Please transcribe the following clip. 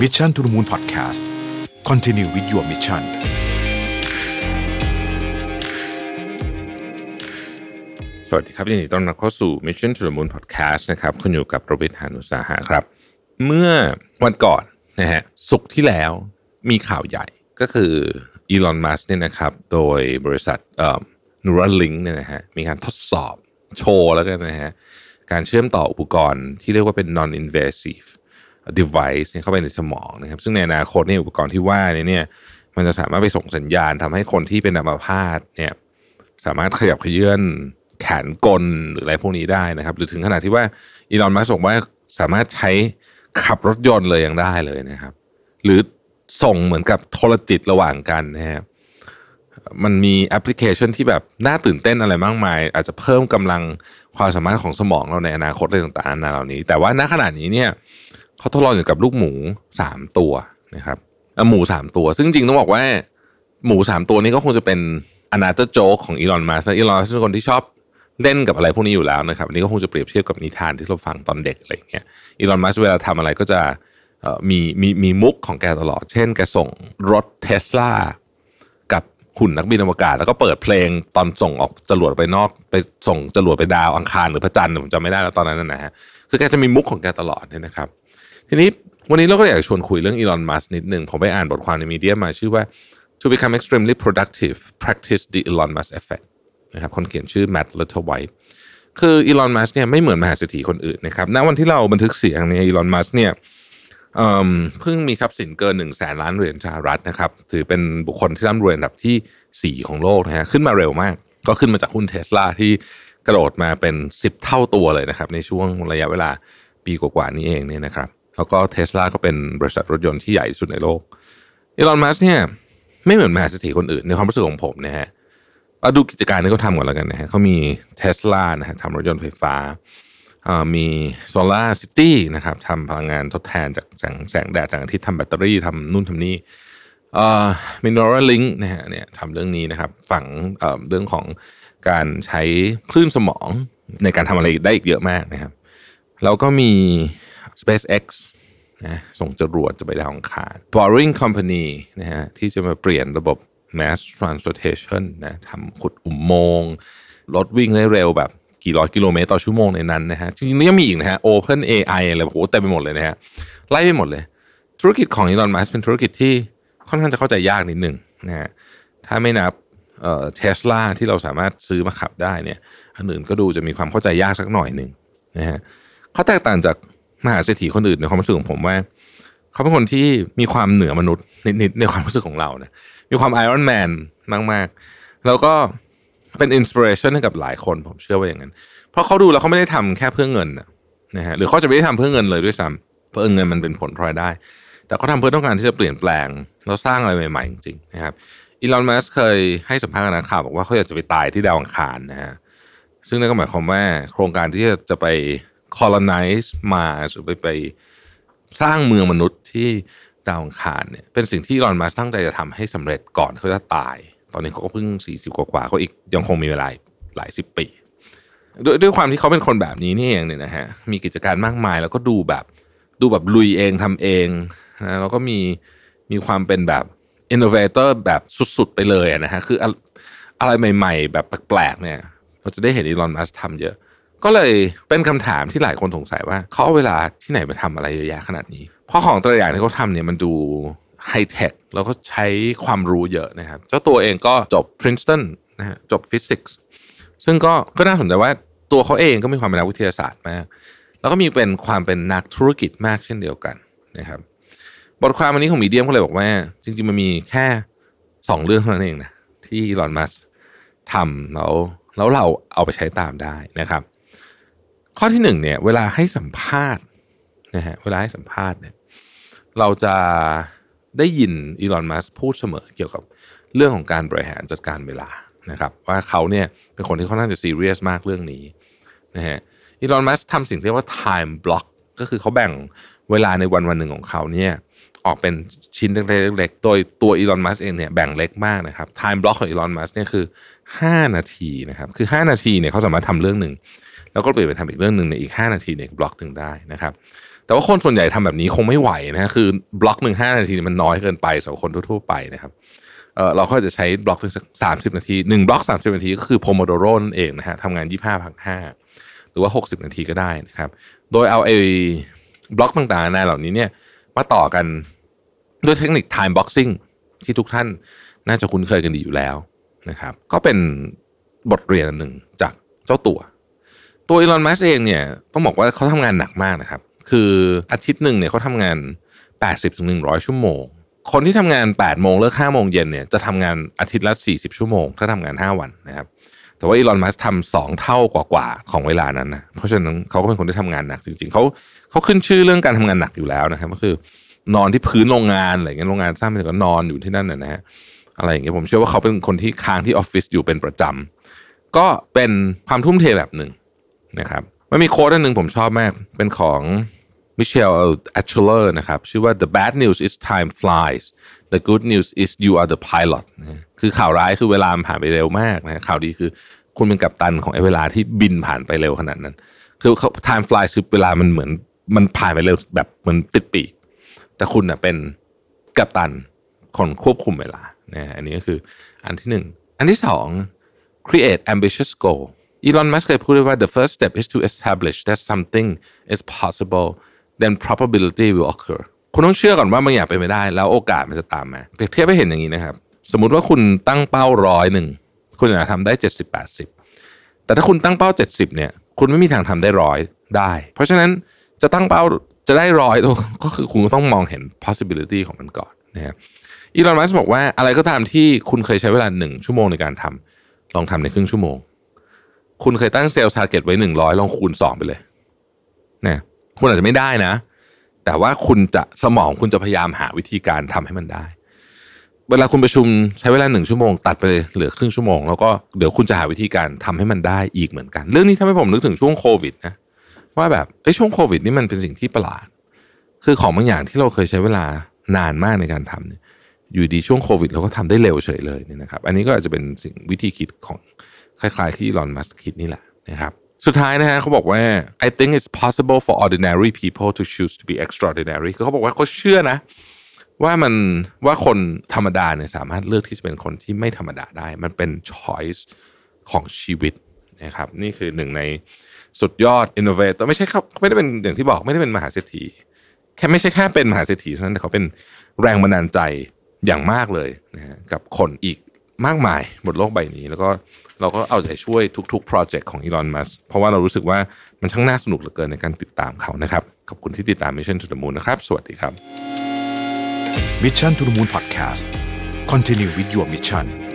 Mission to the Moon Podcast Continue with your mission สวัสดีครับยินดีต้อนรับเข้าสู่ Mission to the Moon Podcast นะครับคุณอยู่กับประวิทยานุสาหะครับ เมื่อวันก่อนนะฮะสุกร์ที่แล้วมีข่าวใหญ่ก็คืออีลอนมัสเนี่ยนะครับ โดยบริษัทเอ่อ Neuralink เนี่ยนะฮะมีการทดสอบโชว์แล้วกันนะฮะการเชื่อมต่ออุปกรณ์ที่เรียกว่าเป็น non invasive device เนี่ยเข้าไปในสมองนะครับ ซึ่งในอนาคตเนี่ยอุปกรณ์ที่ว่าเนี่ย มันจะสามารถไปส่งสัญญาณทำให้คนที่เป็นอัมพาตเนี่ยสามารถขยับเขยื้อนแขนกลหรืออะไรพวกนี้ได้นะครับ หรือถึงขนาดที่ว่าอีลอนมัสก์บอกว่าสามารถใช้ขับรถยนต์เลยยังได้เลยนะครับ หรือส่งเหมือนกับโทรจิตระหว่างกันนะครับมันมีแอปพลิเคชันที่แบบน่าตื่นเต้นอะไรมากมาย อาจจะเพิ่มกำลังความสามารถของสมองเราในอนาคตอะไรต่างๆนานาเหล่านี้ แต่ว่าณขณะนี้เนี่ย เขาทดลองอยู่กับลูกหมูสามตัวนะครับหมูสามตัว ซึ่งจริงต้องบอกว่า หมูสามตัวนี้ก็คงจะเป็นอนาเตอร์โจ๊กของอีลอนมัสก์อีลอนมัสเป็นคนที่ชอบเล่นกับอะไรพวกนี้อยู่แล้วนะครับอันนี้ก็คงจะเปรียบเทียบกับนิทานที่เราฟังตอนเด็กอะไรอย่างเงี้ยอีลอนมัสก์เวลาทำอะไรก็จะมีมีมีมุกของแกตลอด เช่นแกส่งรถเทสลากับหุ่นนักบินอวกาศ แล้วก็เปิดเพลงตอนส่งออกจรวดไปนอก ไปส่งจรวดไปดาวอังคารหรือพระจันทร์ผมจำไม่ได้แล้วตอนนั้นนะนะฮะคือแกจะมีมุกของแกตลอดเนี่ยนะครับ ทีนี้วันนี้เราก็อยากชวนคุยเรื่องอีลอนมัสนิดหนึ่งผมไปอ่านบทความในมีเดียมาชื่อว่า to become extremely productive practice the Elon Musk effect นะครับคนเขียนชื่อ Matt Littlewhite คืออีลอนมัสเนี่ยไม่เหมือนมหาเศรษฐีคนอื่นนะครับณวันที่เราบันทึกเสียงเนี่ยอีลอนมัสเนี่ยเอิ่มเพิ่งมีทรัพย์สินเกิน1นึ่งแสนล้านเหรียญสหรัฐนะครับถือเป็นบุคคลที่ร่ำรวยอันดับที่ 4 ของโลกนะฮะขึ้นมาเร็วมาก ก็ขึ้นมาจากหุ้นเทสลาที่กระโดดมาเป็น 10 เท่าตัวเลยนะครับในช่วงระยะเวลาปีกว่าๆนี้เองเนี่ยนะครับ แล้วก็เทสลาก็เป็นบริษัทรถยนต์ที่ใหญ่ที่สุดในโลกอีลอนมัสเนี่ยไม่เหมือนมหาเศรษฐีคนอื่นในความรู้สึกของผมนะฮะเอาดูกิจการที่เขาทำก่อนแล้วกันนะฮะเขามีเทสลานะฮะทำรถยนต์ไฟฟ้าเอ่อมีโซลาร์ซิตี้นะครับทำพลังงานทดแทนจากแสงแสงแดดจากอาทิตย์ทำแบตเตอรี่ทำนู่นทำนี่เอ่อมี Neuralink นะฮะเนี่ยทำเรื่องนี้นะครับฝั่งเอ่อเรื่องของการใช้คลื่นสมองในการทำอะไรได้อีกเยอะมากนะครับแล้วก็มี SpaceX นะส่งจรวดจะไปดาวอังคาร Boring Company นะฮะที่จะมาเปลี่ยนระบบ mass transportation นะทำขุดอุโมงค์รถวิ่งได้เร็วแบบกี่ร้อยกิโลเมตรต่อชั่วโมงในนั้นนะฮะ จริงๆยังมีอีกนะฮะ Open AI อะไรโอ้โหเต็มไปหมดเลยนะฮะ ไล่ไปหมดเลย ธุรกิจของ Elon Musk เป็นธุรกิจที่ค่อนข้างจะเข้าใจยากนิดหนึ่งนะฮะถ้าไม่นับเอ่อเทสลาที่เราสามารถซื้อมาขับได้เนี่ยอันอื่นก็ดูจะมีความเข้าใจยากสักหน่อยหนึ่งนะฮะเขาแตกต่างจาก มหาเศรษฐีคนอื่นในความรู้สึกของผมว่า เขาเป็นคนที่มีความเหนือมนุษย์นิดๆในความรู้สึกของเรานะมีความไอรอนแมนมากๆ แล้วก็เป็น inspiration ให้กับหลายคนผมเชื่อว่าอย่างนั้น เพราะเขาดูแล้วเขาไม่ได้ทำแค่เพื่อเงินนะฮะหรือเขาจะไม่ได้ทำเพื่อเงินเลยด้วยซ้ำเพราะเงินมันเป็นผลพลอยได้ แต่เขาทำเพื่อต้องการที่จะเปลี่ยนแปลงแล้วสร้างอะไรใหม่ๆจริงๆนะครับอีลอนมัสก์เคยให้สัมภาษณ์กับนักข่าวบอกว่าเขาอยากจะไปตายที่ดาวอังคารนะฮะซึ่งนั่นก็หมายความว่าโครงการที่จะไป colonize Mars หรือไปไปสร้างเมืองมนุษย์ที่ดาวอังคารเนี่ยเป็นสิ่งที่อีลอนมัสตั้งใจจะทำให้สำเร็จก่อนเขาจะตาย ตอนนี้เขาก็เพิ่ง 40 กว่าๆเขาอีกยังคงมีเวลาหลายสิบปีด้วยด้วยความที่เขาเป็นคนแบบนี้นี่เองเนี่ยนะฮะมีกิจการมากมายแล้วก็ดูแบบดูแบบลุยเองทำเองนะแล้วก็มีมีความเป็นแบบ innovator แบบสุดๆไปเลยนะฮะคืออะอะไรใหม่ ๆ แบบแปลกๆเนี่ย เราจะได้เห็นอีลอนมัสทำเยอะ ก็เลยเป็นคำถามที่หลายคนสงสัยว่าเขาเอาเวลาที่ไหนไปทำอะไรเยอะแยะขนาดนี้ เพราะของแต่ละอย่างที่เขาทำเนี่ยมันดูไฮเทคแล้วก็ใช้ความรู้เยอะนะครับเจ้าตัวเองก็จบ Princeton นะฮะจบฟิสิกส์ซึ่งก็ก็น่าสนใจว่าตัวเขาเองก็มีความเป็นนักวิทยาศาสตร์มาก แล้วก็มีเป็นความเป็นนักธุรกิจมากเช่นเดียวกันนะครับบทความวันนี้ของมีเดียมก็เลยบอกว่า จริงๆมันมีแค่สองเรื่องเท่านั้นเองนะที่ลอนมัสทำแล้วแล้วเราเอาไปใช้ตามได้นะครับ ข้อที่หนึ่งเนี่ย เวลาให้สัมภาษณ์นะฮะเวลาให้สัมภาษณ์เนี่ย เราจะได้ยินอีลอนมัสพูดเสมอเกี่ยวกับเรื่องของการบริหารจัดการเวลานะครับ ว่าเขาเนี่ยเป็นคนที่ค่อนข้างจะซีเรียสมากเรื่องนี้นะฮะอีลอนมัสทำสิ่งเรียกว่า time block ก็คือเขาแบ่งเวลาในวันวันหนึ่งของเขาเนี่ยออกเป็นชิ้นเล็กๆโดยตัวอีลอนมัสเองเนี่ยแบ่งเล็กมากนะครับ time block ของอีลอนมัสเนี่ยคือ 5 นาทีนะครับคือ 5 นาทีเนี่ยเขาสามารถทำเรื่องหนึ่ง แล้วก็เปลี่ยนไปทำอีกเรื่องหนึ่งในอีก 5 นาทีในบล็อกหนึ่งได้นะครับ แต่ว่าคนส่วนใหญ่ทำแบบนี้คงไม่ไหวนะฮะคือบล็อกหนึ่งห้านาทีมันน้อยเกินไปสำหรับคนทั่วๆไปนะครับเราก็จะใช้บล็อกถึงสักสามสิบนาทีหนึ่งบล็อกสามสิบนาทีก็คือโพโมโดโรนั่นเองนะฮะทำงานยี่ห้าพักห้าหรือว่าหกสิบนาทีก็ได้นะครับ โดยเอาไอ้บล็อกต่างๆนาเหล่านี้เนี่ยมาต่อกันด้วยเทคนิค time boxing ที่ทุกท่านน่าจะคุ้นเคยกันดีอยู่แล้วนะครับ ก็เป็นบทเรียนอันหนึ่งจากเจ้าตัว ตัวอีลอนมัสเองเนี่ยต้องบอกว่าเขาทำงานหนักมากนะครับ คืออาทิตย์หนึ่งเนี่ยเขาทำงาน 80ถึง100ชั่วโมง คนที่ทำงาน8โมงเลิก5โมงเย็นเนี่ยจะทำงานอาทิตย์ละ 40 ชั่วโมง ถ้าทำงาน 5 วันนะครับแต่ว่าอีลอนมัสก์ทำสองเท่ากว่าๆของเวลานั้นนะเพราะฉะนั้นเขาก็เป็นคนที่ทำงานหนักจริงๆเขาเขาขึ้นชื่อเรื่องการทำงานหนักอยู่แล้วนะครับ ก็คือนอนที่พื้นโรงงานอะไรเงี้ยโรงงานสร้างเป็นก็นอนอยู่ที่นั่นนะฮะอะไรอย่างเงี้ยผมเชื่อว่าเขาเป็นคนที่ค้างที่ออฟฟิศอยู่เป็นประจำก็เป็นความทุ่มเทแบบหนึ่ง นะครับมันมี quote อันหนึ่งผมชอบมาก เป็นของไมเคิลอัลต์ชูเลอร์นะครับ ชื่อว่า the bad news is time flies the good news is you are the pilot นะคือข่าวร้ายคือเวลาผ่านไปเร็วมากนะข่าวดีคือคุณเป็นกัปตันของไอ้เวลาที่บินผ่านไปเร็วขนาดนั้น คือ time flies คือเวลามันเหมือนมันผ่านไปเร็วแบบเหมือนติดปีก แต่คุณนะเป็นกัปตันคนควบคุมเวลานะอันนี้ก็คืออันที่หนึ่ง อันที่สอง create ambitious goal อีลอน มัสเคยพูดว่า the first step is to establish that something is possible then probability will occur คุณต้องเชื่อก่อนว่าบางอย่างเป็นไม่ได้ แล้วโอกาสมันจะตามมาเปรียบเทียบให้เห็นอย่างนี้นะครับ สมมุติว่าคุณตั้งเป้าร้อยหนึ่งคุณอาจทำได้เจ็ดสิบแปดสิบแต่ถ้าคุณตั้งเป้าเจ็ดสิบเนี่ย คุณไม่มีทางทำได้ร้อยได้ เพราะฉะนั้นจะตั้งเป้าจะได้ร้อยก็คือคุณต้องมองเห็น possibility ของมันก่อนนะครับอีลอน มัสก์บอกว่าอะไรก็ตามที่คุณเคยใช้เวลาหนึ่งชั่วโมงในการทำลองทำในครึ่งชั่วโมง คุณเคยตั้ง sales target ไว้หนึ่งร้อยลองคูณสองไปเลยเนี่ยคุณอาจจะไม่ได้นะ แต่ว่าคุณจะสมองคุณจะพยายามหาวิธีการทำให้มันได้ เวลาคุณประชุมใช้เวลาหนึ่งชั่วโมงตัดไปเลยเหลือครึ่งชั่วโมงแล้วก็เดี๋ยวคุณจะหาวิธีการทำให้มันได้อีกเหมือนกัน เรื่องนี้ทำให้ผมนึกถึงช่วงโควิดนะว่าแบบไอ้ช่วงโควิดนี่มันเป็นสิ่งที่ประหลาด คือของบางอย่างที่เราเคยใช้เวลานานมากในการทำเนี่ยอยู่ดีช่วงโควิดเราก็ทำได้เร็วเฉยเลยเนี่ยนะครับ อันนี้ก็อาจจะเป็นสิ่งวิธีคิดของ คล้ายๆที่ลอนมัสคิดนี่แหละนะครับสุดท้ายนะฮะเขาบอกว่า I think it's possible for ordinary people to choose to be extraordinary คือเขาบอกว่าเขาเชื่อนะ ว่ามันว่าคนธรรมดาเนี่ยสามารถเลือกที่จะเป็นคนที่ไม่ธรรมดาได้ มันเป็น choice ของชีวิตนะครับนี่คือหนึ่งในสุดยอด innovator ไม่ใช่เขาไม่ได้เป็นอย่างที่บอกไม่ได้เป็นมหาเศรษฐีแค่ไม่ใช่แค่เป็นมหาเศรษฐีเท่านั้นแต่เขาเป็นแรงบันดาลใจอย่างมากเลยนะฮะกับคนอีกมากมายบนโลกใบนี้ แล้วก็ เราก็เอาใจช่วยทุกๆ โปรเจกต์ของอีลอนมัสเพราะว่าเรารู้สึกว่ามันช่างน่าสนุกเหลือเกินในการติดตามเขานะครับ ขอบคุณที่ติดตาม Mission to the Moon นะครับ สวัสดีครับ Mission to the Moon Podcast Continue with your mission